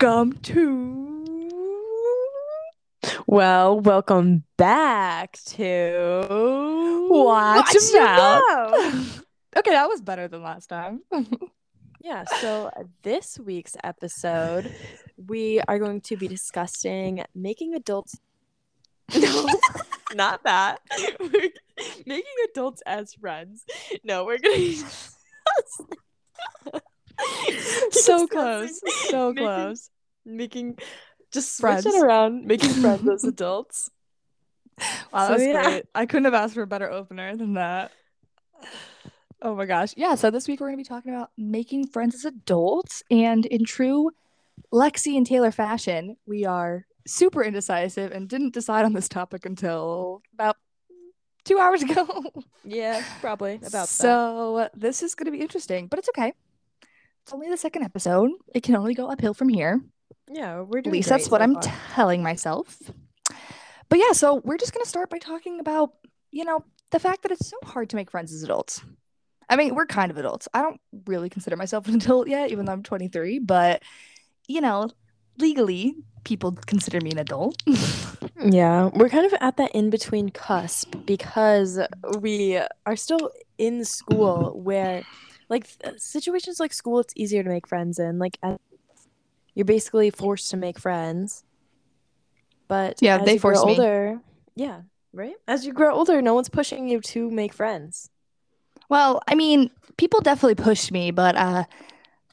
Welcome to. Well, welcome back to. Watch Watch Mouth. okay, that was better than last time. Yeah, so this week's episode, we are going to be discussing making adults. No, not that. We're making adults as friends. No, we're going to. so close. So close. Making. Just Friends. it around, making friends as adults. Wow, So, that's yeah. great. I couldn't have asked for a better opener than that. Oh my gosh. Yeah, so this week we're going to be talking about making friends as adults. And in true Lexi and Taylor fashion, we are super indecisive and didn't decide on this topic until about two hours ago. Yeah, probably about that. so this is going to be interesting, but it's okay. It's only the second episode. It can only go uphill from here. Yeah, we're doing. At least great that's what so I'm telling myself. But yeah, so we're just gonna start by talking about, you know, the fact that it's so hard to make friends as adults. I mean, we're kind of adults. I don't really consider myself an adult yet, even though I'm 23, but you know, legally, people consider me an adult. Yeah, we're kind of at that in between cusp because we are still in school where, like, situations like school, it's easier to make friends in. Like, as- you're basically forced to make friends. But Yeah, as they you grow forced me. older, yeah, right. As you grow older, no one's pushing you to make friends. well, I mean, people definitely pushed me, but uh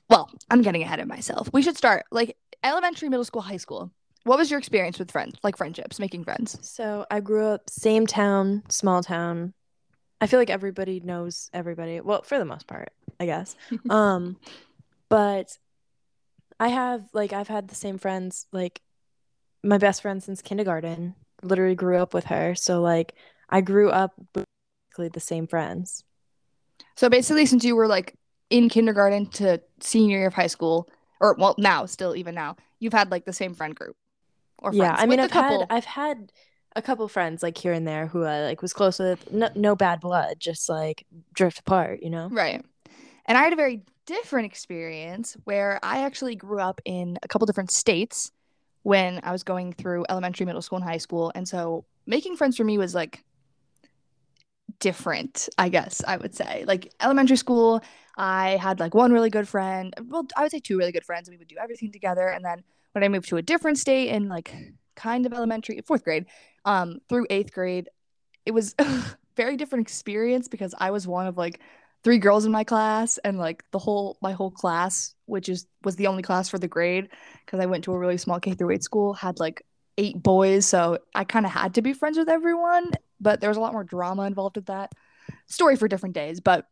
well, I'm getting ahead of myself. We should start like elementary, middle school, high school. What was your experience with friends, like friendships, making friends? So I grew up same town, small town. I feel like everybody knows everybody. Well, for the most part, I guess. um, but I have like I've had the same friends like my best friend since kindergarten. Literally grew up with her. So like I grew up basically the same friends. So basically, since you were like in kindergarten to senior year of high school, or well, now still even now, you've had like the same friend group. Or yeah, friends I mean I've a couple. had I've had a couple friends like here and there who I like was close with. No, no bad blood, just like drift apart, you know. right, and I had a very different experience where I actually grew up in a couple different states when I was going through elementary, middle school, and high school, and so making friends for me was like different, I guess I would say. Like elementary school, I had like one really good friend. Well, I would say two really good friends, and we would do everything together. And then when I moved to a different state in like kind of elementary, fourth grade, um, through eighth grade, it was very different experience because I was one of like three girls in my class, and like the whole my whole class, which is was the only class for the grade because I went to a really small K through eight school, had like eight boys, so I kind of had to be friends with everyone. But there was a lot more drama involved with that. Story for different days, but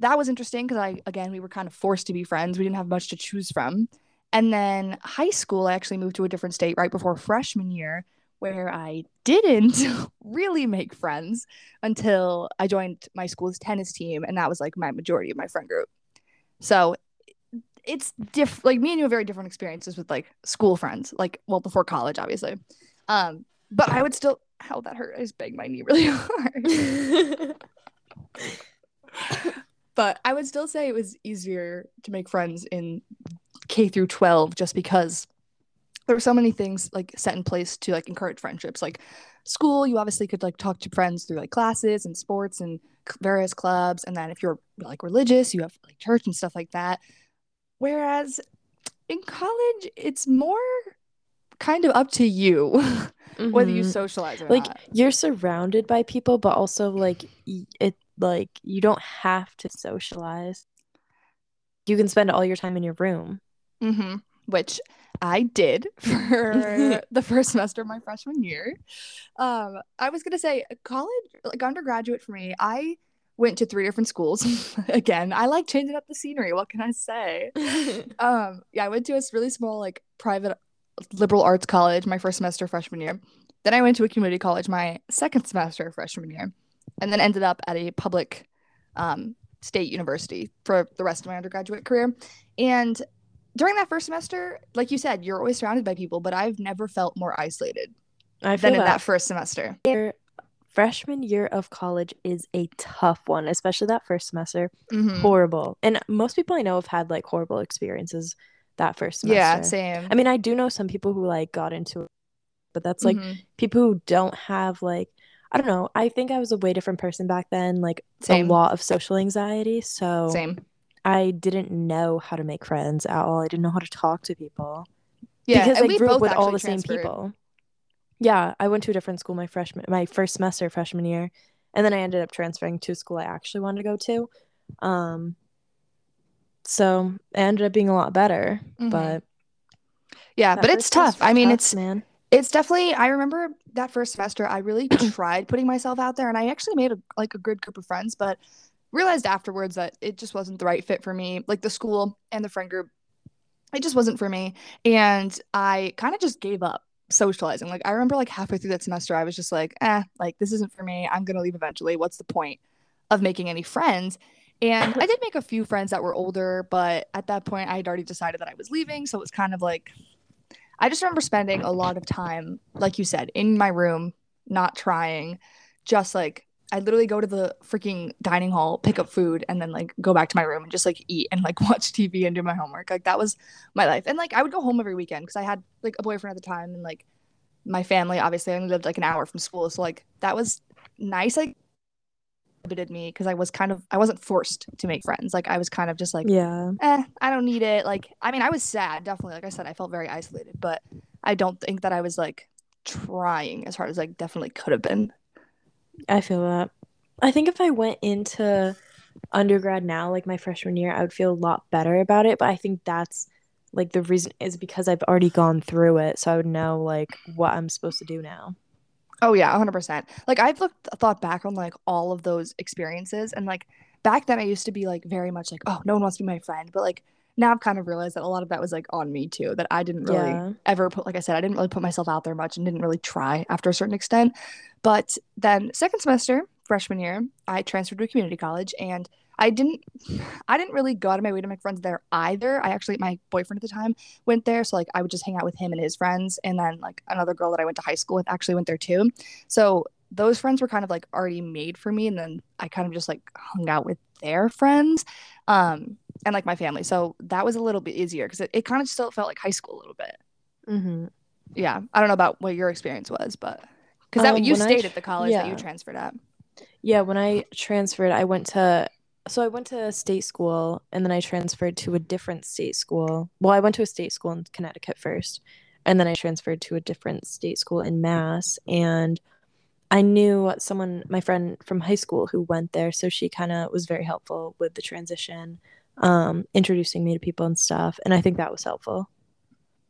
that was interesting because I again we were kind of forced to be friends. We didn't have much to choose from. And then high school, I actually moved to a different state right before freshman year, where I didn't really make friends until I joined my school's tennis team, and that was like my majority of my friend group. So it's diff like me and you have very different experiences with like school friends, like well before college, obviously. Um, but I would still how that hurt. I just banged my knee really hard. but I would still say it was easier to make friends in K through 12 just because there were so many things like set in place to like encourage friendships. Like school, you obviously could like talk to friends through like classes and sports and various clubs. And then if you're like religious, you have like church and stuff like that. Whereas in college, it's more kind of up to you whether you Mhm. socialize or like not. you're surrounded by people but also like it like you don't have to socialize you can spend all your time in your room hmm Which I did for the first semester of my freshman year. Um, I was gonna say college, like undergraduate for me, I went to three different schools. Again, I like changing up the scenery. What can I say? Um, yeah, I went to a really small, like private liberal arts college my first semester freshman year. Then I went to a community college my second semester of freshman year, and then ended up at a public um, state university for the rest of my undergraduate career. And during that first semester, like you said, you're always surrounded by people, but I've never felt more isolated i than in that, that first semester. Year- freshman year of college is a tough one especially that first semester Mhm. horrible and most people i know have had like horrible experiences that first semester. Yeah, same. I mean, I do know some people who like got into it, but that's like Mhm. people who don't have like I don't know. I think I was a way different person back then, like Same. a lot of social anxiety. So Same. I didn't know how to make friends at all. I didn't know how to talk to people Yeah, because I grew up with all the same transferred. people. Yeah, I went to a different school my freshman, my first semester freshman year, and then I ended up transferring to a school I actually wanted to go to. Um, so it ended up being a lot better, Mhm. but Yeah, but it's tough. I mean, tough, it's man. it's definitely i remember that first semester i really tried putting myself out there and i actually made a, like a good group of friends but realized afterwards that it just wasn't the right fit for me like the school and the friend group it just wasn't for me. And i kind of just gave up socializing. Like i remember like halfway through that semester i was just like eh like this isn't for me. I'm gonna leave eventually. What's the point of making any friends? And i did make a few friends that were older but at that point i had already decided that i was leaving. So it was kind of like I just remember spending a lot of time, like you said, in my room, not trying, just like I literally go to the freaking dining hall, pick up food, and then like go back to my room and just like eat and like watch TV and do my homework. Like that was my life. And like I would go home every weekend because I had like a boyfriend at the time and like my family obviously only lived like an hour from school. So like that was nice. Like limited me because I was kind of I wasn't forced to make friends. Like I was kind of just like Yeah. eh, I don't need it. Like, I mean, I was sad, definitely. Like I said, I felt very isolated, but I don't think that I was like trying as hard as I definitely could have been. I feel that. I think if I went into undergrad now, like my freshman year, I would feel a lot better about it. But I think that's like the reason is because I've already gone through it. So I would know like what I'm supposed to do now. Oh yeah, 100%. Like I've looked thought back on like all of those experiences and like back then I used to be like very much like, oh, no one wants to be my friend, but like now I've kind of realized that a lot of that was like on me too, that I didn't really Yeah. ever put like I said, I didn't really put myself out there much and didn't really try after a certain extent. But then second semester, freshman year, I transferred to a community college and I didn't I didn't really go out of my way to make friends there either. I actually my boyfriend at the time went there, so like I would just hang out with him and his friends and then like another girl that I went to high school with actually went there too. So those friends were kind of like already made for me and then I kind of just like hung out with their friends um and like my family. So that was a little bit easier because it, it kind of still felt like high school a little bit. Mm-hmm. Yeah. I don't know about what your experience was, but because that Um, you when I stayed at the college that you transferred at. Yeah, when I transferred, I went to so I went to state school and then I transferred to a different state school. Well, I went to a state school in Connecticut first, and then I transferred to a different state school in Mass. And I knew someone, my friend from high school, who went there, so she kind of was very helpful with the transition, um, introducing me to people and stuff. And I think that was helpful.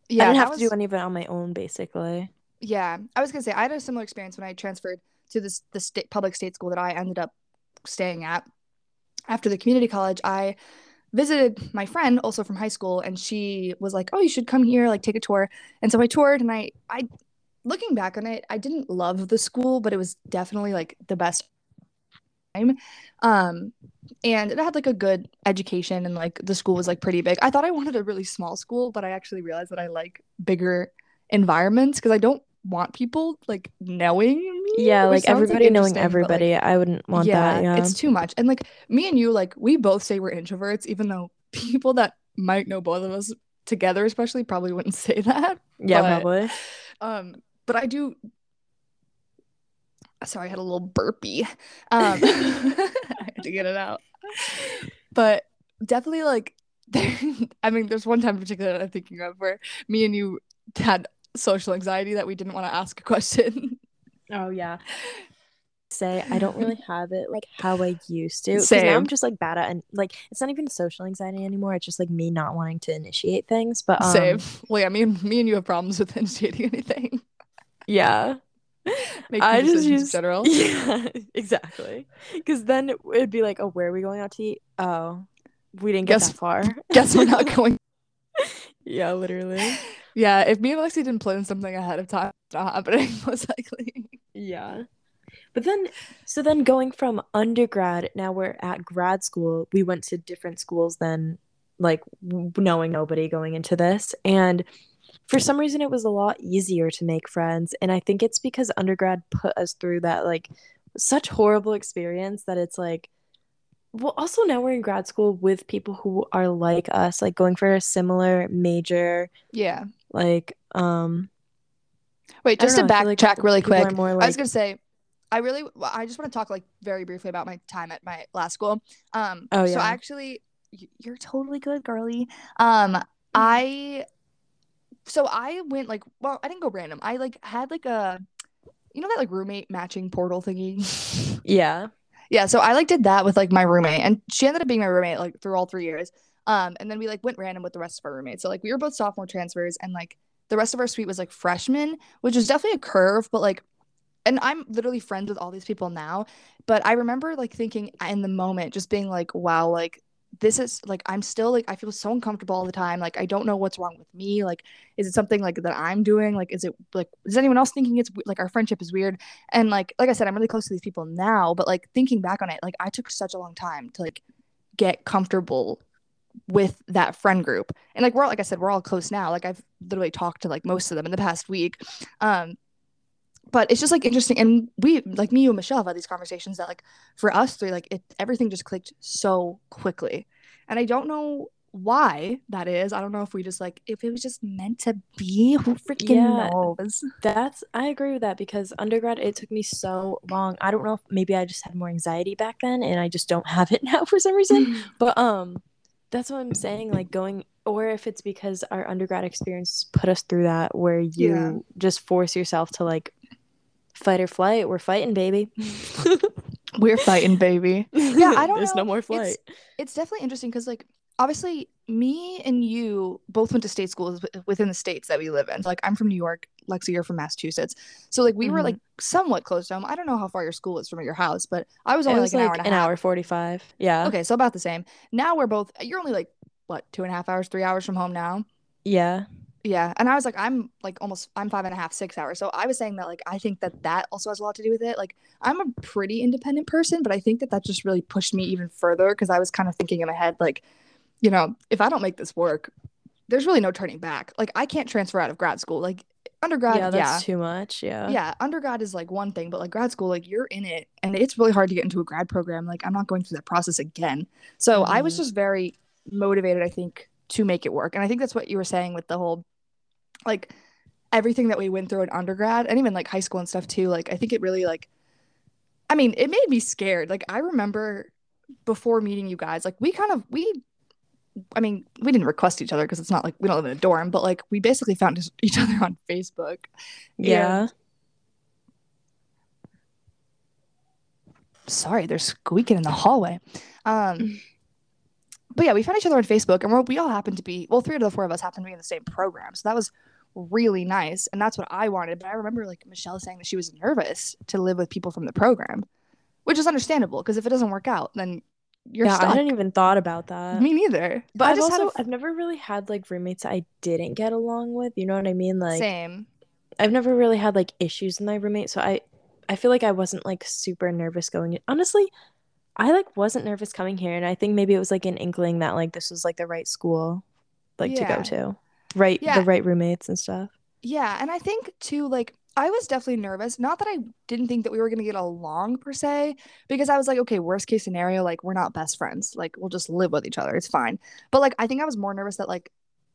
Yeah, I didn't that have to do any of it on my own, basically. Yeah, I was gonna say I had a similar experience when I transferred to this the state public state school that I ended up staying at. After the community college, I visited my friend also from high school, and she was like, "Oh, you should come here, like take a tour." And so I toured, and I, I, looking back on it, I didn't love the school, but it was definitely like the best time. Um, and it had like a good education, and like the school was like pretty big. I thought I wanted a really small school, but I actually realized that I like bigger environments because I don't want people like knowing me. Yeah, like everybody knowing interesting, but, like, everybody. I wouldn't want yeah, that. Yeah. it's too much. And like me and you, like we both say we're introverts, even though people that might know both of us together, especially, probably wouldn't say that. yeah, but- probably. Um, but I do. Sorry, I had a little burpee. Um, I had to get it out. But definitely, like, I mean, there's one time in particular that I'm thinking of where me and you had social anxiety that we didn't want to ask a question. Oh yeah. Say I don't really have it like how I used to. Same. now I'm just like bad at and like it's not even social anxiety anymore. It's just like me not wanting to initiate things. But um, Same. Well, yeah, me and me and you have problems with initiating anything. Yeah. Making I just use general. Yeah, exactly. Because then it would be like, oh, where are we going out to eat? Oh, we didn't get Guess- that far. Guess we're not going. yeah, literally. Yeah, if me and Alexi didn't plan something ahead of time, it's not happening most likely. Yeah. But then, so then going from undergrad, now we're at grad school. We went to different schools than like knowing nobody going into this. And for some reason, it was a lot easier to make friends. And I think it's because undergrad put us through that like such horrible experience that it's like, well, also now we're in grad school with people who are like us, like going for a similar major. Yeah. Like, um, wait, just to backtrack like really quick. Like... I was gonna say, I really, I just want to talk like very briefly about my time at my last school. Um, oh yeah. So I actually, you're totally good, girly. Um, I, so I went like, well, I didn't go random. I like had like a, you know that like roommate matching portal thingy. Yeah. Yeah, so I like did that with like my roommate, and she ended up being my roommate like through all three years. Um, and then we like went random with the rest of our roommates. So like we were both sophomore transfers, and like the rest of our suite was like freshmen, which was definitely a curve, but like and I'm literally friends with all these people now. But I remember like thinking in the moment, just being like, wow, like this is like I'm still like I feel so uncomfortable all the time. Like I don't know what's wrong with me. Like is it something like that I'm doing? Like is it like is anyone else thinking it's like our friendship is weird? And like like I said, I'm really close to these people now, but like thinking back on it, like I took such a long time to like get comfortable with that friend group. And like we're all, like I said, we're all close now. Like I've literally talked to like most of them in the past week. Um but it's just like interesting. And we like me you and michelle have had these conversations that like for us three like it everything just clicked so quickly. And i don't know why that is. I don't know if we just like if it was just meant to be. Who freaking yeah, knows? that's i agree with that because undergrad it took me so long. I don't know if maybe i just had more anxiety back then and i just don't have it now for some reason. But um that's what i'm saying like going or if it's because our undergrad experience put us through that where you yeah. just force yourself to like fight or flight. We're fighting, baby. We're fighting, baby. Yeah, I don't There's know. no more flight. It's, it's definitely interesting because, like, obviously, me and you both went to state schools within the states that we live in. Like, I'm from New York, Lexi, you're from Massachusetts. So, like, we mm-hmm. were like somewhat close to home. I don't know how far your school is from your house, but I was only was, like an like, hour and a an hour 45. Yeah. Okay, so about the same. Now we're both, you're only like, what, two and a half hours, three hours from home now? Yeah. Yeah, and I was like, I'm like almost, I'm five and a half, six hours. So I was saying that like I think that that also has a lot to do with it. Like I'm a pretty independent person, but I think that that just really pushed me even further because I was kind of thinking in my head like, you know, if I don't make this work, there's really no turning back. Like I can't transfer out of grad school. Like undergrad, yeah, that's yeah. too much. Yeah, yeah, undergrad is like one thing, but like grad school, like you're in it, and it's really hard to get into a grad program. Like I'm not going through that process again. So mm-hmm. I was mm-hmm. just very motivated. I think to make it work, and I think that's what you were saying with the whole like everything that we went through in undergrad and even like high school and stuff too like i think it really like i mean it made me scared like i remember before meeting you guys like we kind of we i mean we didn't request each other because it's not like we don't live in a dorm but like we basically found each other on facebook. Yeah. Sorry they're squeaking in the hallway. Um but yeah we found each other on facebook and we all happened to be well three out of the four of us happened to be in the same program so that was really nice and that's what i wanted but i remember like michelle saying that she was nervous to live with people from the program which is understandable because if it doesn't work out then you're yeah, stuck. I hadn't even thought about that. Me neither. But I've I just also a... I've never really had like roommates I didn't get along with. You know what I mean? Like same. I've never really had like issues with my roommate, so I I feel like I wasn't like super nervous going in. Honestly, I like wasn't nervous coming here, and I think maybe it was like an inkling that like this was like the right school, like yeah. to go to right yeah. the right roommates and stuff. Yeah, and I think too like I was definitely nervous. Not that I didn't think that we were going to get along per se, because I was like, okay, worst case scenario, like we're not best friends. Like we'll just live with each other. It's fine. But like I think I was more nervous that like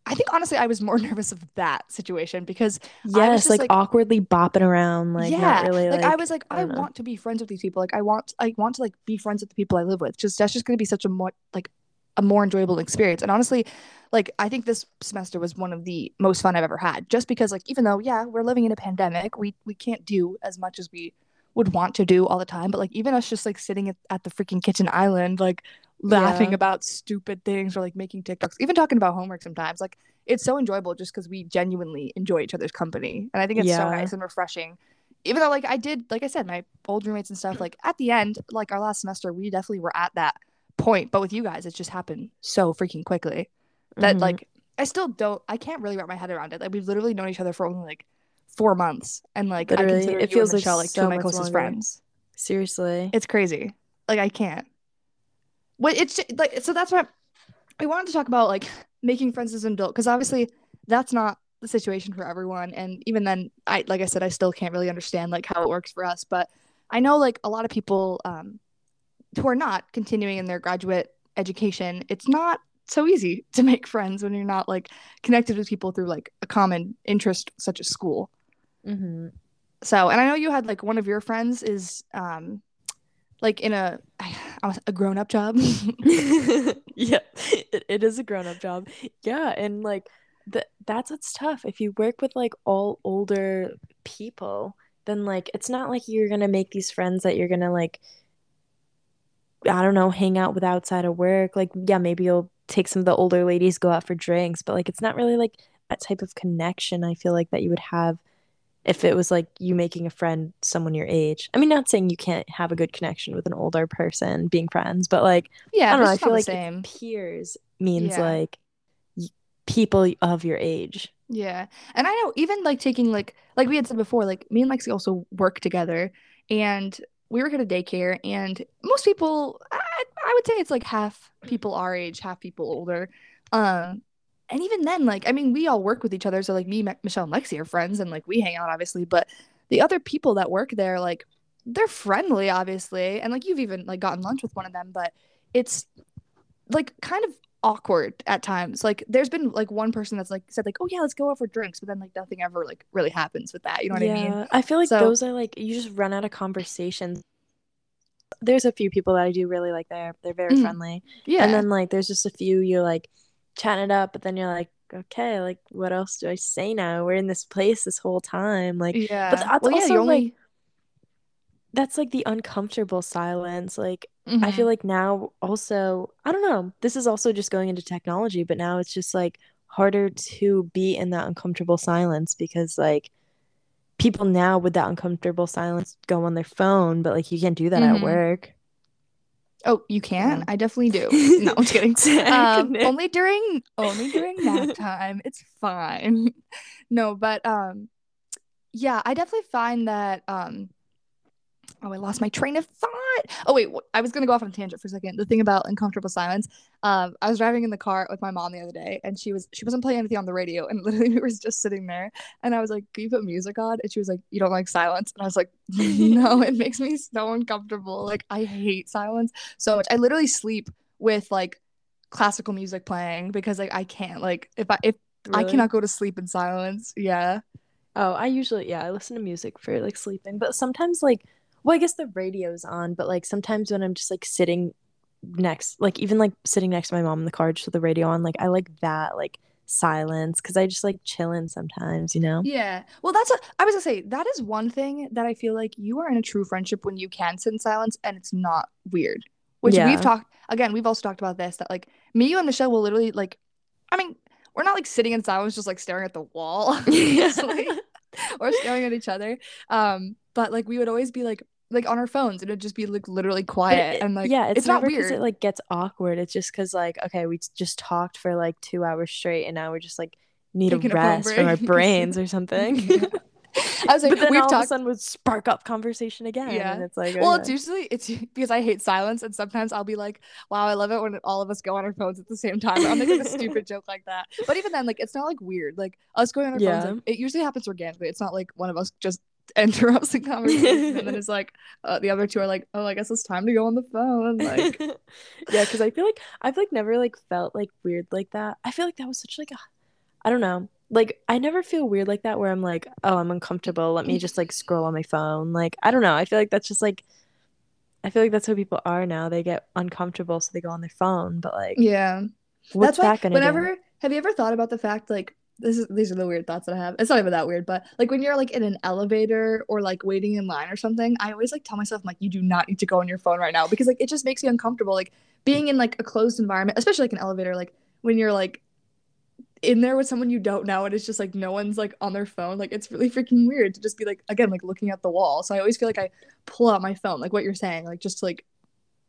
I think honestly I was more nervous of that situation because yes, just, like, like, awkwardly bopping around, like yeah, really, like, like, I was like I, I want to be friends with these people. Like I want I want to like be friends with the people I live with. Just that's just going to be such a more like a more enjoyable experience. And honestly, like I think this semester was one of the most fun I've ever had. Just because like even though yeah, we're living in a pandemic, we we can't do as much as we would want to do all the time. But like even us just like sitting at, at the freaking kitchen island, like laughing yeah. about stupid things or like making TikToks, even talking about homework sometimes, like it's so enjoyable just because we genuinely enjoy each other's company. And I think it's yeah. so nice and refreshing. Even though like I did, like I said, my old roommates and stuff, like at the end, like our last semester, we definitely were at that point. But with you guys, it just happened so freaking quickly that mm-hmm. like I still don't I can't really wrap my head around it. Like we've literally known each other for only like four months. And like literally, I consider it feels like, Michelle, like so two of my closest longer. friends. Seriously. It's crazy. Like I can't. What it's just, like so that's what I wanted to talk about like making friends as an adult because obviously that's not the situation for everyone and even then I like I said I still can't really understand like how it works for us but I know like a lot of people um who are not continuing in their graduate education, it's not so easy to make friends when you're not like connected with people through like a common interest such as school. Mm-hmm. So, and I know you had like one of your friends is um like in a a grown up job. yeah, it, it is a grown up job. Yeah, and like the, that's what's tough. If you work with like all older people, then like it's not like you're gonna make these friends that you're gonna like I don't know, hang out with outside of work. Like, yeah, maybe you'll take some of the older ladies, go out for drinks, but like it's not really like that type of connection I feel like that you would have if it was like you making a friend someone your age. I mean, not saying you can't have a good connection with an older person being friends, but like yeah, I don't know. I feel like same. peers means Yeah. like people of your age. Yeah. And I know even like taking like like we had said before, like me and Lexi also work together and we work at a daycare and most people I, I would say it's like half people our age, half people older. Um and even then like I mean we all work with each other. So like me, Michelle and Lexi are friends and like we hang out obviously, but the other people that work there like they're friendly obviously. And like you've even like gotten lunch with one of them, but it's like kind of awkward at times. Like there's been like one person that's like said like, "Oh yeah, let's go out for drinks," but then like nothing ever like really happens with that. You know what I mean? Yeah, I feel like So- those are like you just run out of conversations. There's a few people that I do really like there. They're very Mhm. friendly. Yeah. And then like there's just a few you're like chatting it up, but then you're like, okay, like what else do I say now? We're in this place this whole time. Like yeah. But that's well, yeah, also, you only. That's like the uncomfortable silence. Like I Mhm. feel like now also, I don't know, this is also just going into technology, but now it's just like harder to be in that uncomfortable silence because like people now with that uncomfortable silence go on their phone, but like you can't do that Mhm. at work. Oh, you can? Yeah. I definitely do. No, I'm just kidding. Um, only during only during nap time. It's fine. No, but um, yeah, I definitely find that um. Oh, I lost my train of thought. Oh wait, I was gonna go off on a tangent for a second. The thing about uncomfortable silence. Um, I was driving in the car with my mom the other day, and she was she wasn't playing anything on the radio, and literally we were just sitting there, and I was like, "Can you put music on?" And she was like, "You don't like silence?" And I was like, "No, it makes me so uncomfortable. Like I hate silence so much. I literally sleep with like classical music playing because like I can't like if I if I cannot go to sleep in silence. Yeah. Oh, I usually, yeah, I listen to music for like sleeping, but sometimes like, well, I guess the radio's on, but like sometimes when I'm just like sitting next, like even like sitting next to my mom in the car just with the radio on, like I like that like silence because I just like chilling sometimes, you know? Yeah. Well, that's a, I was gonna say that is one thing that I feel like you are in a true friendship when you can sit in silence and it's not weird. Which Yeah. we've talked again, we've also talked about this that like me, you, and Michelle will literally like I mean, we're not like sitting in silence just like staring at the wall, obviously, or staring at each other. Um, but like we would always be like like on our phones and it'd just be like literally quiet it- and like yeah, it's, it's, not weird. it like gets awkward. It's just because like, okay, we just talked for like two hours straight and now we're just like need Taking a a rest from our brains or something. Yeah. I was like, But then we've all of a talked sudden would spark up conversation again. Yeah. And it's like, Well, it's usually it's because I hate silence, and sometimes I'll be like, "Wow, I love it when all of us go on our phones at the same time." I'll make like a stupid joke like that. But even then, like, it's not like weird. Like us going on our Yeah. phones, like, it usually happens organically. It's not like one of us just interrupts the conversation and then it's like uh, the other two are like, "Oh, I guess it's time to go on the phone." Like, yeah, because I feel like I've like never like felt like weird like that. I feel like that was such like a, I don't know. Like I never feel weird like that where I'm like, oh, I'm uncomfortable. Let me just like scroll on my phone. Like I don't know. I feel like that's just like, I feel like that's how people are now. They get uncomfortable, so they go on their phone. But like, yeah. what's That's why that gonna do? whenever have you ever thought about the fact like this is these are the weird thoughts that I have. It's not even that weird, but like when you're like in an elevator or like waiting in line or something, I always like tell myself I'm like you do not need to go on your phone right now because like it just makes me uncomfortable. Like being in like a closed environment, especially like an elevator, like when you're like in there with someone you don't know and it's just like no one's like on their phone like it's really freaking weird to just be like again like looking at the wall so i always feel like i pull out my phone like what you're saying like just to like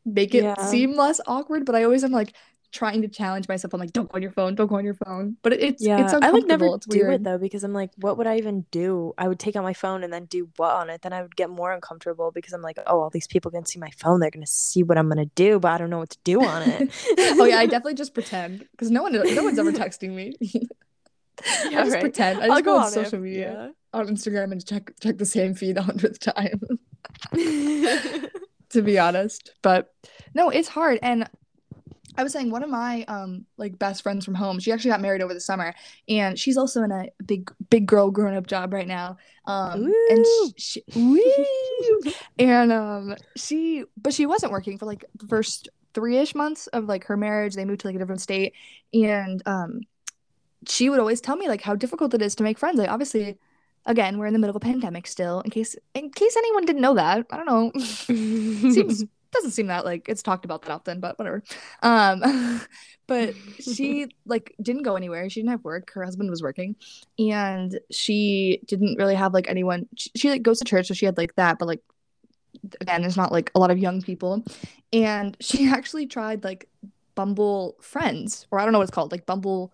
make it Yeah. seem less awkward but i always am like trying to challenge myself i'm like don't go on your phone don't go on your phone but it, it's Yeah, it's I like never it's do it though because I'm like, what would I even do? I would take out my phone and then do what on it? Then I would get more uncomfortable because I'm like, oh, all these people can see my phone. They're gonna see what I'm gonna do, but I don't know what to do on it. oh yeah i definitely just pretend because no one no one's ever texting me i Yeah, just right. pretend i I'll just go, on, it, social media on instagram and check check the same feed a hundredth time to be honest. But no, it's hard. And I was saying one of my um like best friends from home, she actually got married over the summer and she's also in a big big girl grown up job right now. Um and she, she and um she but she wasn't working for like the first three-ish months of like her marriage. They moved to like a different state and um she would always tell me like how difficult it is to make friends. Like obviously again, we're in the middle of a pandemic still. In case in case anyone didn't know that. I don't know. Seems doesn't seem that like it's talked about that often, but whatever. Um, but she like didn't go anywhere. She didn't have work. Her husband was working, and she didn't really have like anyone. She, she like goes to church, so she had like that, but like again, there's not like a lot of young people, and she actually tried like Bumble Friends, or I don't know what it's called, like Bumble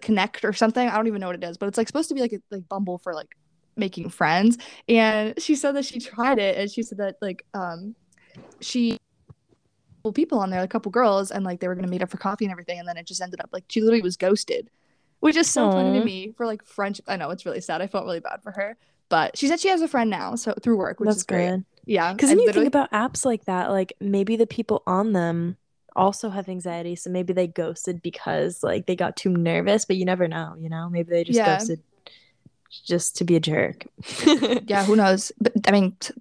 Connect or something. I don't even know what it is, but it's like supposed to be like a, like Bumble for like making friends. And she said that she tried it, and she said that like um she people on there, a couple girls, and like they were gonna meet up for coffee and everything, and then it just ended up like she literally was ghosted, which is so Aww. funny to me for like friendship. I know it's really sad. I felt really bad for her, but she said she has a friend now, so through work, which That's is great. Good. Yeah, because then you think about apps like that, like maybe the people on them also have anxiety, so maybe they ghosted because like they got too nervous, but you never know, you know? Maybe they just yeah. ghosted just to be a jerk. yeah, who knows? But I mean, t-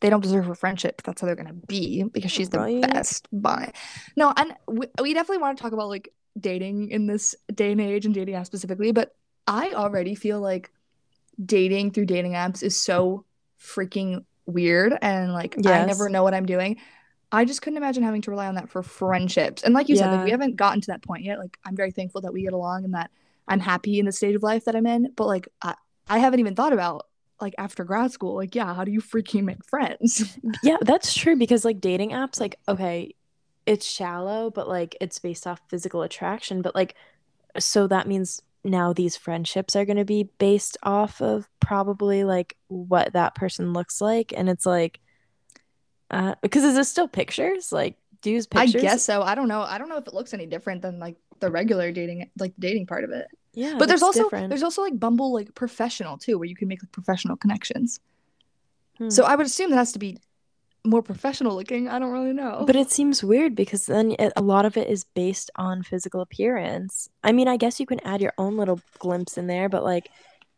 they don't deserve her friendship. That's how they're gonna be because she's the right. best. Bye. No, and we, we definitely want to talk about like dating in this day and age and dating apps specifically. But I already feel like dating through dating apps is so freaking weird and like yes. I never know what I'm doing. I just couldn't imagine having to rely on that for friendships. And like you yeah. said, like we haven't gotten to that point yet. Like I'm very thankful that we get along and that I'm happy in the stage of life that I'm in. But like I, I haven't even thought about like after grad school like yeah how do you freaking make friends? Yeah that's true because like dating apps like okay it's shallow but like it's based off physical attraction but like so that means now these friendships are going to be based off of probably like what that person looks like and it's like uh because is this still pictures? Like do you use pictures? i guess so. I don't know. I don't know if it looks any different than like the regular dating like the dating part of it yeah, but there's also different. there's also like Bumble like professional too, where you can make like professional connections. Hmm. So I would assume that has to be more professional looking. I don't really know. But it seems weird because then it, a lot of it is based on physical appearance. I mean, I guess you can add your own little glimpse in there, but like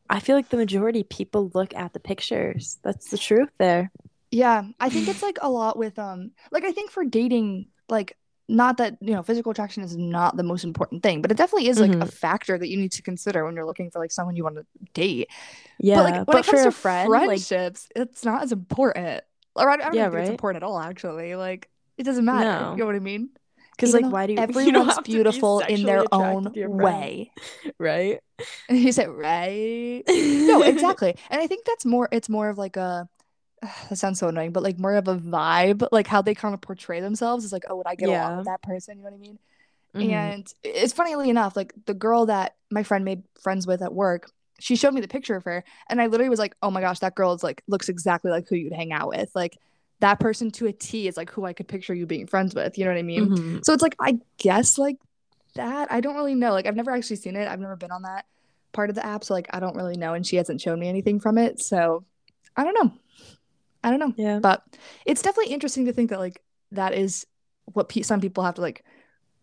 I feel like the majority people look at the pictures. That's the truth there. Yeah, I think it's like a lot with um like I think for dating like not that you know physical attraction is not the most important thing but it definitely is like mm-hmm. a factor that you need to consider when you're looking for like someone you want to date. Yeah but like when but it comes to friend, friendships like... it's not as important. Or i, I don't yeah, think right? it's important at all actually. Like it doesn't matter. No. you know what i mean? Because like why do you everyone's you beautiful be in their own way. Right? You said right? No exactly. And i think that's more it's more of like a that sounds so annoying, but like more of a vibe, like how they kind of portray themselves is like, oh, would I get yeah. along with that person? You know what I mean? Mm-hmm. And it's funnily enough, like the girl that my friend made friends with at work, she showed me the picture of her, and I literally was like, oh my gosh, that girl is like looks exactly like who you'd hang out with, like that person to a T is like who I could picture you being friends with. You know what I mean? Mm-hmm. So it's like I guess like that. I don't really know. Like I've never actually seen it. I've never been on that part of the app, so like I don't really know, and she hasn't shown me anything from it. So I don't know. I don't know. Yeah. But it's definitely interesting to think that like that is what pe- some people have to like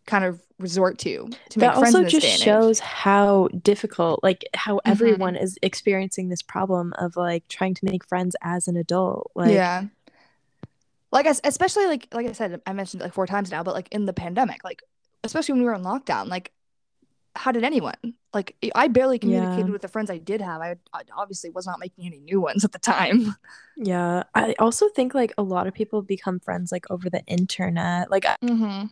kind of resort to to that make friends. also just shows how difficult, like how mm-hmm. everyone is experiencing this problem of like trying to make friends as an adult. Like, yeah. Like especially like like I said, I mentioned it like four times now, but like in the pandemic, like especially when we were in lockdown, like how did anyone like i barely communicated yeah. with the friends i did have I, I, obviously was not making any new ones at the time yeah i also think like a lot of people become friends like over the internet like mm-hmm.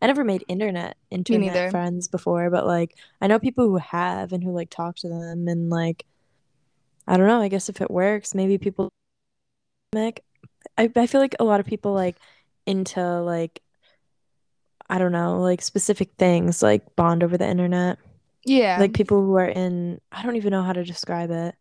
i never made internet internet friends before but like i know people who have and who like talk to them and like i don't know i guess if it works maybe people I, I feel like a lot of people like into like I don't know, like specific things like bond over the internet. Yeah. Like people who are in I don't even know how to describe it.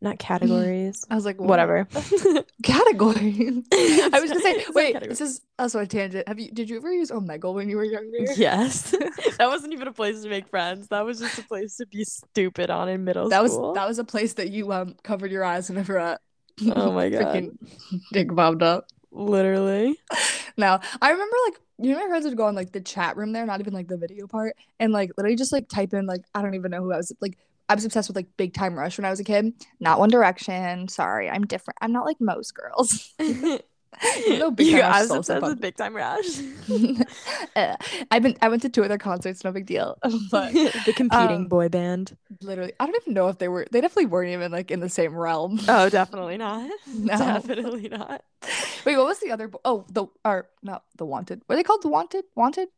Not categories. I was like, what? whatever. category. I was gonna say, wait, this is also a tangent. Have you did you ever use Omegle when you were younger? Yes. that wasn't even a place to make friends. That was just a place to be stupid on in middle that school. was that was a place that you um covered your eyes whenever uh Oh my god. Freaking dick bobbed up. Literally. now I remember like you know my friends would go on like the chat room there, not even like the video part, and like literally just like type in like I don't even know who I was like I was obsessed with like Big Time Rush when I was a kid. Not One Direction. Sorry, I'm different. I'm not like most girls. no, Big you Time Rush is obsessed with Big Time Rush. Uh, I've been I went to two of their concerts, no big deal. But the competing um, boy band. literally, I don't even know if they were. They definitely weren't even like in the same realm. Oh, definitely not. No. Definitely not. Wait, what was the other? bo- Oh, the or not the Wanted. Were they called the Wanted? Wanted.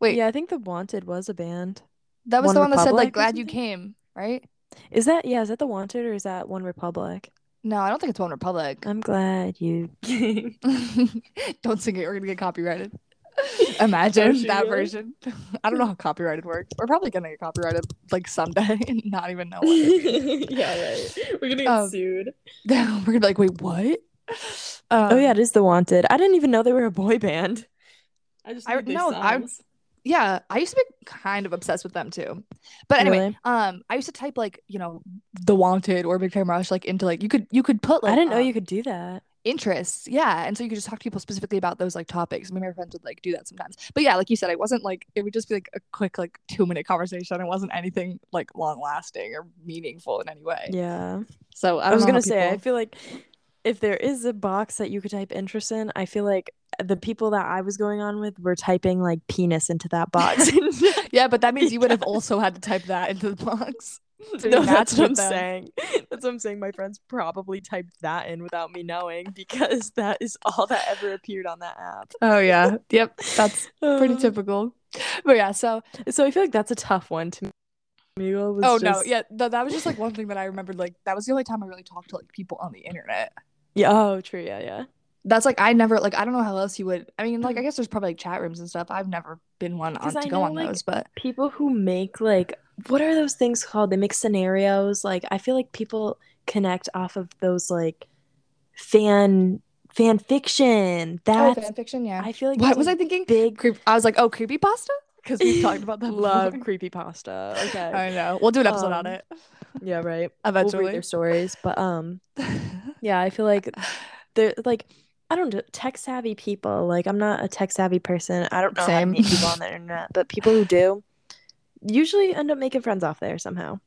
Wait, Yeah, I think the Wanted was a band. That was One the one that said like "Glad you came," right? Is that yeah? Is that the Wanted or is that One Republic? No, I don't think it's One Republic. I'm glad you. came. don't sing it; we're gonna get copyrighted. Imagine that we? version. I don't know how copyrighted works. We're probably gonna get copyrighted like someday and not even know it. yeah, right. We're gonna get Um, sued. We're gonna be like, wait, what? Um, Oh yeah, it is the Wanted. I didn't even know they were a boy band. I just I- no, I- songs. Yeah. I used to be kind of obsessed with them too. But anyway, Really? um, I used to type like you know, The Wanted or Big Time Rush like into like you could you could put like I didn't know um, you could do that. interests yeah and so you could just talk to people specifically about those like topics me and my friends would like do that sometimes but yeah like you said it wasn't like it would just be like a quick like two minute conversation it wasn't anything like long lasting or meaningful in any way Yeah. so i, I, was gonna how say, I feel like if there is a box that you could type interest in, I feel like the people that I was going on with were typing like penis into that box. yeah but that means you would have also had to type that into the box to no, that's what I'm them. saying. That's what I'm saying. My friends probably typed that in without me knowing because that is all that ever appeared on that app. oh yeah yep that's pretty Uh, typical but yeah so So I feel like that's a tough one to me. Omegle was oh no yeah th- that was just like one thing that i remembered like that was the only time i really talked to like people on the internet Yeah. Oh, true. Yeah, yeah. That's like I never like I don't know how else you would. I mean, like I guess there's probably like chat rooms and stuff. I've never been one on to I go know, on like, those, but people who make like what are those things called? They make scenarios. Like I feel like people connect off of those like fan fan fiction. oh, That's fan fiction, yeah. I feel like what was I thinking? big Creep. I was like, oh, creepy pasta, because we've talked about that. love creepy pasta. Okay. I know. We'll do an episode on Um, it Yeah, right. We'll read eventually. their stories, but um yeah, I feel like they're like I don't know tech savvy people. Like I'm not a tech savvy person. I don't know how to Same. meet people on the internet, but people who do usually end up making friends off there somehow.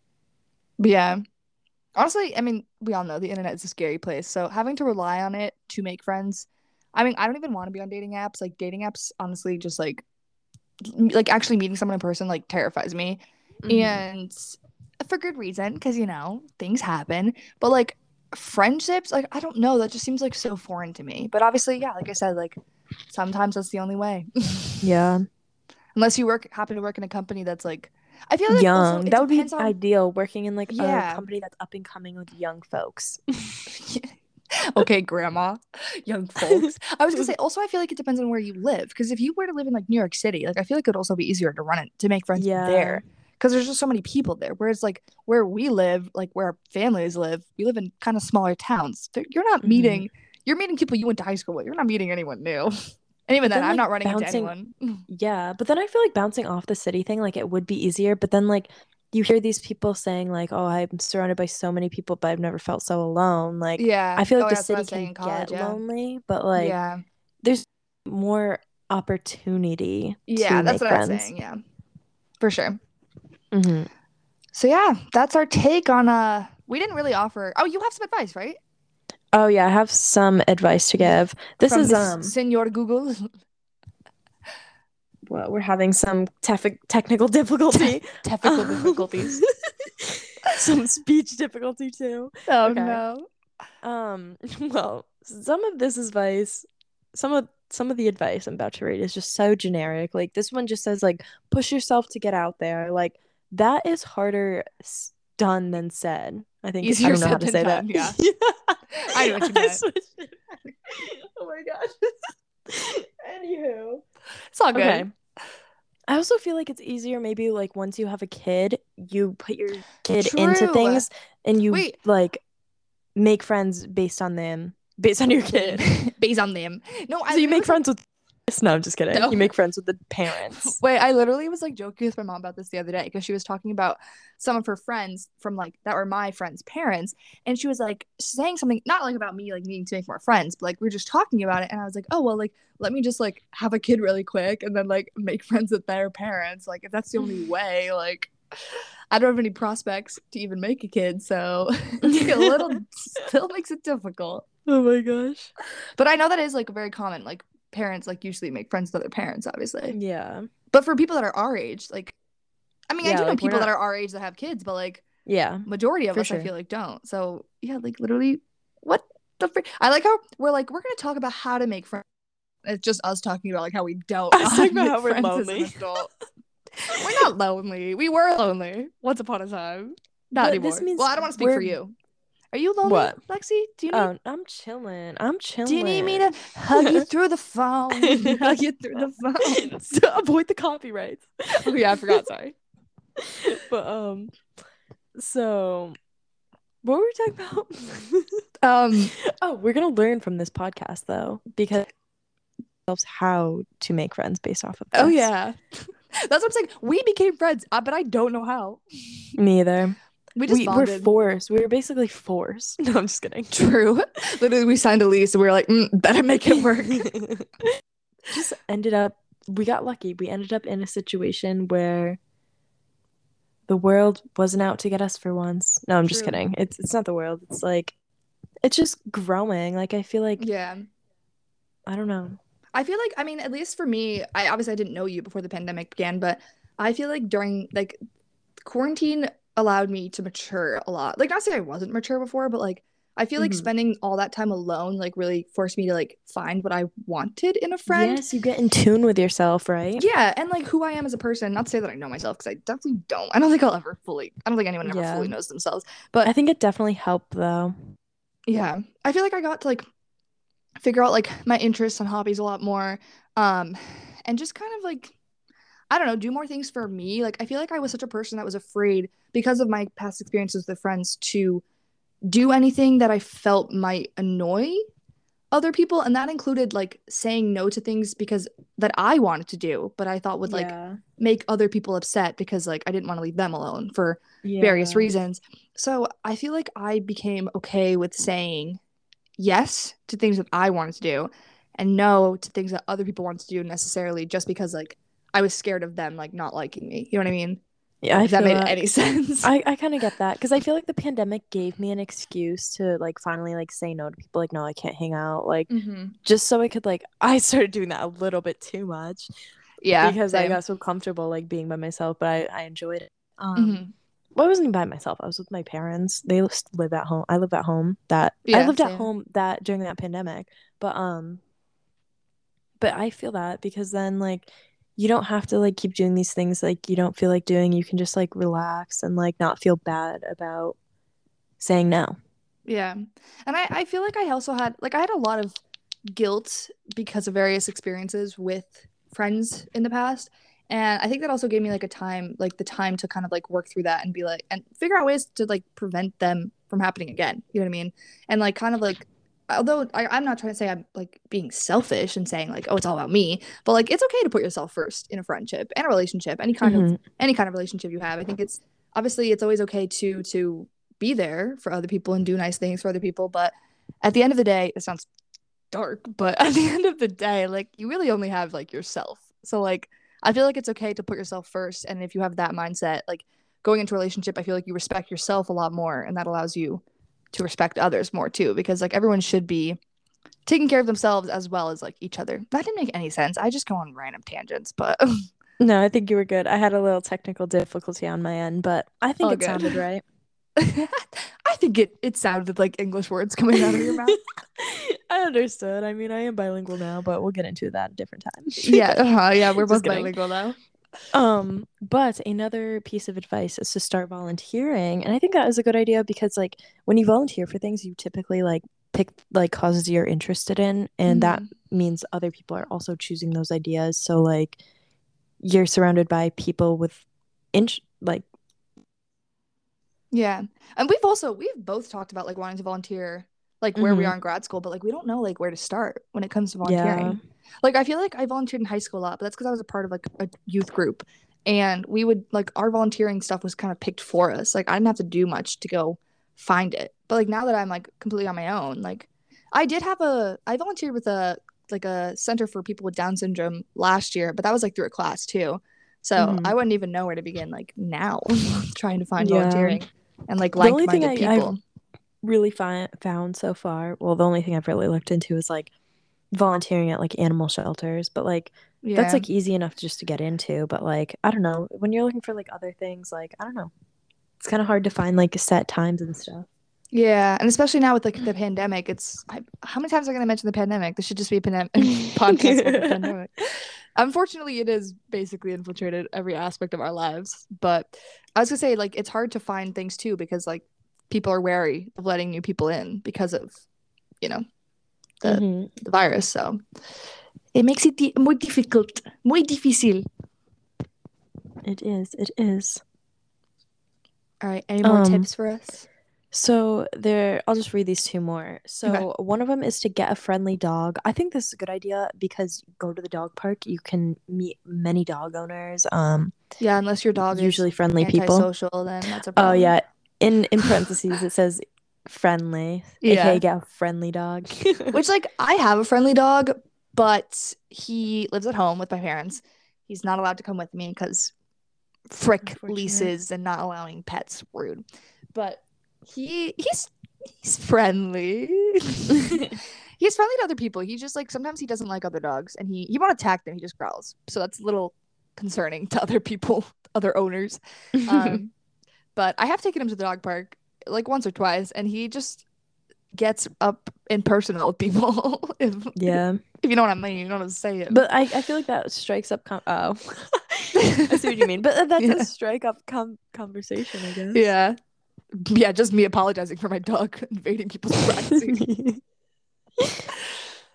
Yeah. Honestly, I mean, we all know the internet is a scary place. So having to rely on it to make friends, I mean, I don't even want to be on dating apps. Like dating apps, honestly, just like like actually meeting someone in person like terrifies me. Mm-hmm. and for good reason because you know things happen but like friendships like i don't know that just seems like so foreign to me but obviously yeah like i said like sometimes that's the only way yeah. unless you work happen to work in a company that's like i feel like young. it that would be on- ideal working in like Yeah. a company that's up and coming with young folks. okay grandma young folks i was gonna say also i feel like it depends on where you live because if you were to live in like new york city like i feel like it would also be easier to run it to make friends Yeah. there because there's just so many people there. Whereas like where we live like where our families live we live in kind of smaller towns. You're not Mhm. meeting you're meeting people you went to high school with. You're not meeting anyone new. And even then then, i'm like, not running bouncing- into anyone. Yeah, but then I feel like bouncing off the city thing, like it would be easier. But then like you hear these people saying like, "Oh, I'm surrounded by so many people, but I've never felt so alone." Like yeah. I feel like Oh, the that's what I city can college, get yeah. lonely, but like yeah. there's more opportunity yeah that's what I'm saying yeah. For sure Mhm. so yeah that's our take on uh we didn't really offer oh you have some advice right Oh yeah, I have some advice to give. This From is um Senor Google. well, we're having some tef- technical difficulty. Technical difficulties. some speech difficulty too. Oh okay. no. Um, well, some of this advice, some of some of the advice I'm about to read is just so generic. Like this one just says like push yourself to get out there. Like that is harder done than said. I think Easier I don't know how to say done, that. yeah. I know what you meant. oh my gosh. Anywho. It's all good. Okay. I also feel like it's easier maybe like once you have a kid, you put your kid into things and you Wait. like make friends based on them, based on your kid. Based on them. No, I so you make friends with No, I'm just kidding. No. You make friends with the parents. Wait, I literally was like joking with my mom about this the other day because she was talking about some of her friends from like that were my friends' parents, and she was like saying something not like about me like needing to make more friends, but like we are just talking about it, and I was like, oh well, like let me just like have a kid really quick and then like make friends with their parents, like if that's the only way, like. I don't have any prospects to even make a kid, so a little still makes it difficult. oh my gosh. But I know that is like very common. Like parents like usually make friends with other parents, obviously. Yeah. But for people that are our age, like, I mean, I do know like, we're people that are our age that have kids, but like Yeah. majority of us, I feel like don't. So yeah, like literally, what the frick? I like how we're like we're gonna talk about how to make friends. It's just us talking about like how we don't. Us know talking about how we're friends as an lonely. we're not lonely. We were lonely once upon a time. Not But anymore. this means well, I don't want to speak for you. Are you lonely, What? Lexi? Do you need? Oh, I'm chilling. I'm chilling. do you need me to hug you through the phone? hug you through the phone. to avoid the copyrights? Oh yeah, I forgot. Sorry. but um, so what were we talking about? Um. oh, we're gonna learn from this podcast though, because how to make friends based off of. This. Oh yeah. That's what I'm saying. We became friends, uh, but I don't know how. me either. We just We were bonded. forced. We were basically forced. No, I'm just kidding. True. Literally, we signed a lease, and we were like, mm, "Better make it work." just ended up. We got lucky. We ended up in a situation where the world wasn't out to get us for once. No, I'm just kidding. It's it's not the world. It's like it's just growing. Like I feel like yeah. I don't know. I feel like, I mean, at least for me, I obviously I didn't know you before the pandemic began, but I feel like during like quarantine allowed me to mature a lot. Like, not say I wasn't mature before, but like I feel like Mhm. spending all that time alone like really forced me to like find what I wanted in a friend. Yes, you get in tune with yourself, right? Yeah, and like who I am as a person. Not to say that I know myself because I definitely don't. I don't think I'll ever fully. I don't think anyone ever Yeah. fully knows themselves. But I think it definitely helped though. yeah, I feel like I got to like figure out like my interests and hobbies a lot more, um, and just kind of like I don't know, do more things for me. Like I feel like I was such a person that was afraid because of my past experiences with friends to do anything that I felt might annoy other people, and that included like saying no to things because that I wanted to do, but I thought would like yeah. make other people upset because like I didn't want to leave them alone for various reasons. So I feel like I became okay with saying yes to things that I wanted to do and no to things that other people wanted to do necessarily just because like I was scared of them like not liking me. You know what I mean? Yeah, I if that made that. any sense. I, I kind of get that because I feel like the pandemic gave me an excuse to like finally like say no to people like no I can't hang out like mm-hmm. just so I could like I started doing that a little bit too much Yeah. because I got so comfortable like being by myself but I, I enjoyed it um Mhm. well I wasn't even by myself I was with my parents they live at home I live at home that I Yeah, lived at home that during that pandemic but um but I feel that because then like you don't have to like keep doing these things like you don't feel like doing you can just like relax and like not feel bad about saying no Yeah. And I, I feel like I also had like I had a lot of guilt because of various experiences with friends in the past. And I think that also gave me like a time like the time to kind of like work through that and be like and figure out ways to like prevent them from happening again. You know what I mean? And like kind of like although I, I'm not trying to say I'm like being selfish and saying like, oh, it's all about me, but like it's okay to put yourself first in a friendship and a relationship, any kind of Mhm. any kind of relationship you have. I think it's obviously it's always okay to to be there for other people and do nice things for other people, but at the end of the day, it sounds dark, but at the end of the day, like you really only have like yourself. So like I feel like it's okay to put yourself first and if you have that mindset, like going into a relationship, I feel like you respect yourself a lot more and that allows you to respect others more too because like everyone should be taking care of themselves as well as like each other. That didn't make any sense. I just go on random tangents, but no I think you were good I had a little technical difficulty on my end but I think All it good. sounded right I think it it sounded like English words coming out of your mouth. I understood I mean I am bilingual now but we'll get into that a different time yeah, uh-huh, yeah, we're both bilingual now. Um, but another piece of advice is to start volunteering. And I think that is a good idea because like when you volunteer for things, you typically like pick like causes you're interested in, and that Mhm. means other people are also choosing those ideas. So like you're surrounded by people with inch like Yeah. And we've also we've both talked about like wanting to volunteer like where we Mhm. are in grad school, but like we don't know like where to start when it comes to volunteering. yeah. Like I feel like I volunteered in high school a lot, but that's because I was a part of like a youth group, and we would like our volunteering stuff was kind of picked for us. Like I didn't have to do much to go find it. But like now that I'm like completely on my own, like I did have a I volunteered with a like a center for people with Down syndrome last year, but that was like through a class too. So Mhm. I wouldn't even know where to begin like now trying to find Yeah. volunteering and like like minded people. really fi- found so far. Well, the only thing I've really looked into is like volunteering at like animal shelters, but like yeah. that's like easy enough just to get into. But like I don't know when you're looking for like other things, like I don't know, it's kind of hard to find like set times and stuff. Yeah, and especially now with like the pandemic, it's I, how many times are I going to mention the pandemic? This should just be a pandemic podcast pandemic. Unfortunately, it is basically infiltrated every aspect of our lives. But I was gonna say, like, it's hard to find things too because like people are wary of letting new people in because of, you know, the Mhm. the virus. So it makes it di- muy difficult, muy difícil. It is. It is. All right, any more Um, tips for us? So there, I'll just read these two more. So one of them is to get a friendly dog. I think this is a good idea because you go to the dog park, you can meet many dog owners. Um, Yeah, unless your dog is usually friendly people. antisocial, then that's a problem. Oh yeah, in in parentheses it says friendly. Yeah. aka get a friendly dog. Which like I have a friendly dog, but he lives at home with my parents. He's not allowed to come with me because frick leases and not allowing pets rude. But he he's he's friendly. he's friendly to other people. He just like sometimes he doesn't like other dogs and he he won't attack them, he just growls. So that's a little concerning to other people, other owners. Um but I have taken him to the dog park like once or twice and he just gets up in personal with people if yeah, if you know what I mean, you know what I'm saying. but I, I feel like that strikes up. Com- oh, I see what you mean. But that's Yeah. a strike up com- conversation, I guess. yeah. Yeah, just me apologizing for my dog invading people's privacy.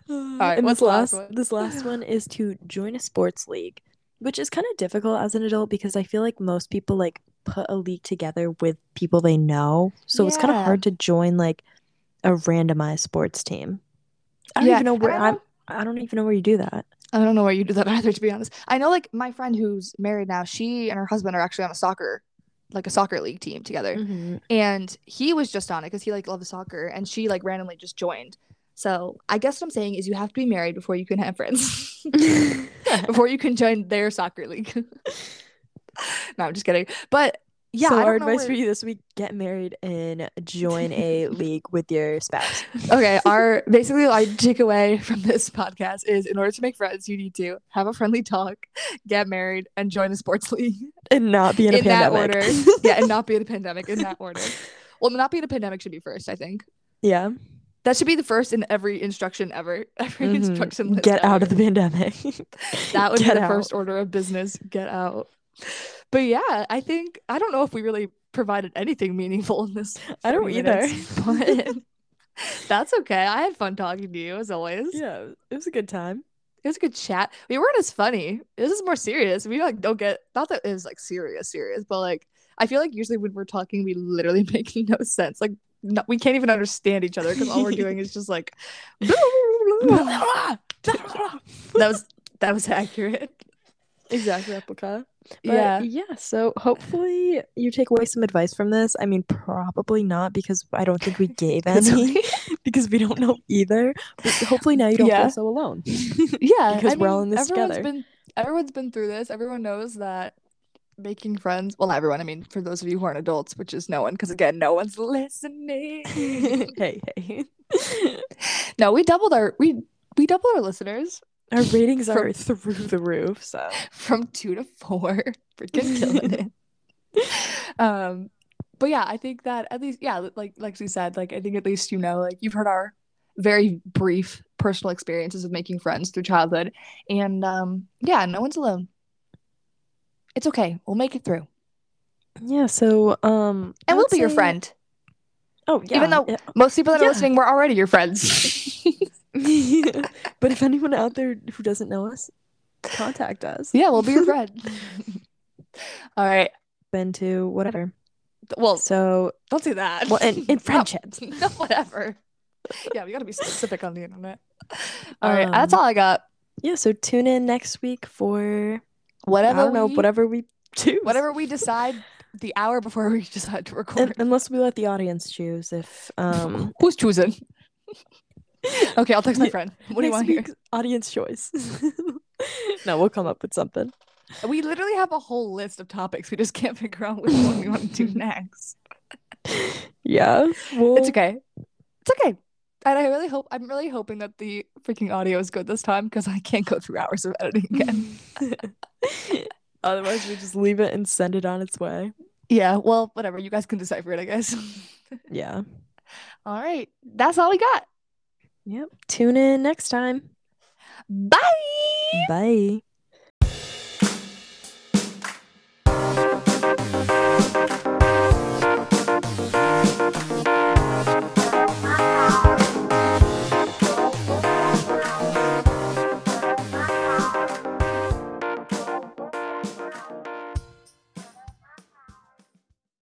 and what's this last last one? this last one is to join a sports league, which is kind of difficult as an adult because I feel like most people like put a league together with people they know. So it's kind of hard to join like a randomized sports team. I don't Yeah, even know where I I'm I don't even know where you do that. I don't know where you do that either, to be honest. I know like my friend who's married now, she and her husband are actually on a soccer like a soccer league team together. Mm-hmm. And he was just on it because he like loves soccer and she like randomly just joined. So I guess what I'm saying is you have to be married before you can have friends. before you can join their soccer league. no, I'm just kidding. But yeah, so our advice where- for you this week: get married and join a league with your spouse. okay, our basically our takeaway from this podcast is in order to make friends, you need to have a friendly talk, get married, and join a sports league. and not be in a in that pandemic. order. yeah, and not be in a pandemic in that order. Well, not be in a pandemic should be first, I think. yeah. That should be the first in every instruction ever. Every Mhm. instruction list Get out of the pandemic. That would Get be the out. first order of business. Get out. But yeah, I think I don't know if we really provided anything meaningful in this. I don't 40 either. but that's okay. I had fun talking to you as always. yeah, it was a good time. It was a good chat. We weren't as funny. This is more serious. We like don't get not that it was like serious, serious, but like I feel like usually when we're talking, we literally make no sense. Like no, we can't even understand each other because all we're doing is just like that was that was accurate. Exact replica. But yeah. yeah. So hopefully you take away some advice from this. I mean, probably not because I don't think we gave any because we don't know either. But hopefully now you don't Yeah. feel so alone. yeah, because I we're all in this everyone's together. Been, everyone's been through this. Everyone knows that making friends. Well, not everyone. I mean, for those of you who aren't adults, which is no one, because again, no one's listening. hey, hey. no, we doubled our we we doubled our listeners Our ratings From- are through the roof. So from two to four. Freaking killing it. Um, but yeah, I think that at least yeah, like like Lexi said, like I think at least you know, like you've heard our very brief personal experiences of making friends through childhood, and um, yeah, no one's alone. It's okay. We'll make it through. yeah. So um, And we'll be your friend. Oh yeah. Even though- yeah. Most people that are Yeah. listening were already your friends. but if anyone out there who doesn't know us, contact us. yeah, we'll be your friend. All right. Been to whatever. Well, So don't do that. well, in, friendships. No, whatever. yeah, we gotta be specific on the internet. All right, that's Um, all I got. yeah, so tune in next week for Whatever I don't know, we, whatever we choose. whatever we decide the hour before we decide to record. Un- unless we let the audience choose if um Who's choosing? okay, I'll text my friend. What do you want week's audience choice. no, we'll come up with something. We literally have a whole list of topics. We just can't figure out which one we want to do next. Yeah. Well, It's okay. It's okay. And I really hope I'm really hoping that the freaking audio is good this time because I can't go through hours of editing again. Otherwise, we just leave it and send it on its way. yeah, well, whatever. You guys can decipher it, I guess. Yeah. all right. That's all we got. Yep. Tune in next time. Bye. Bye.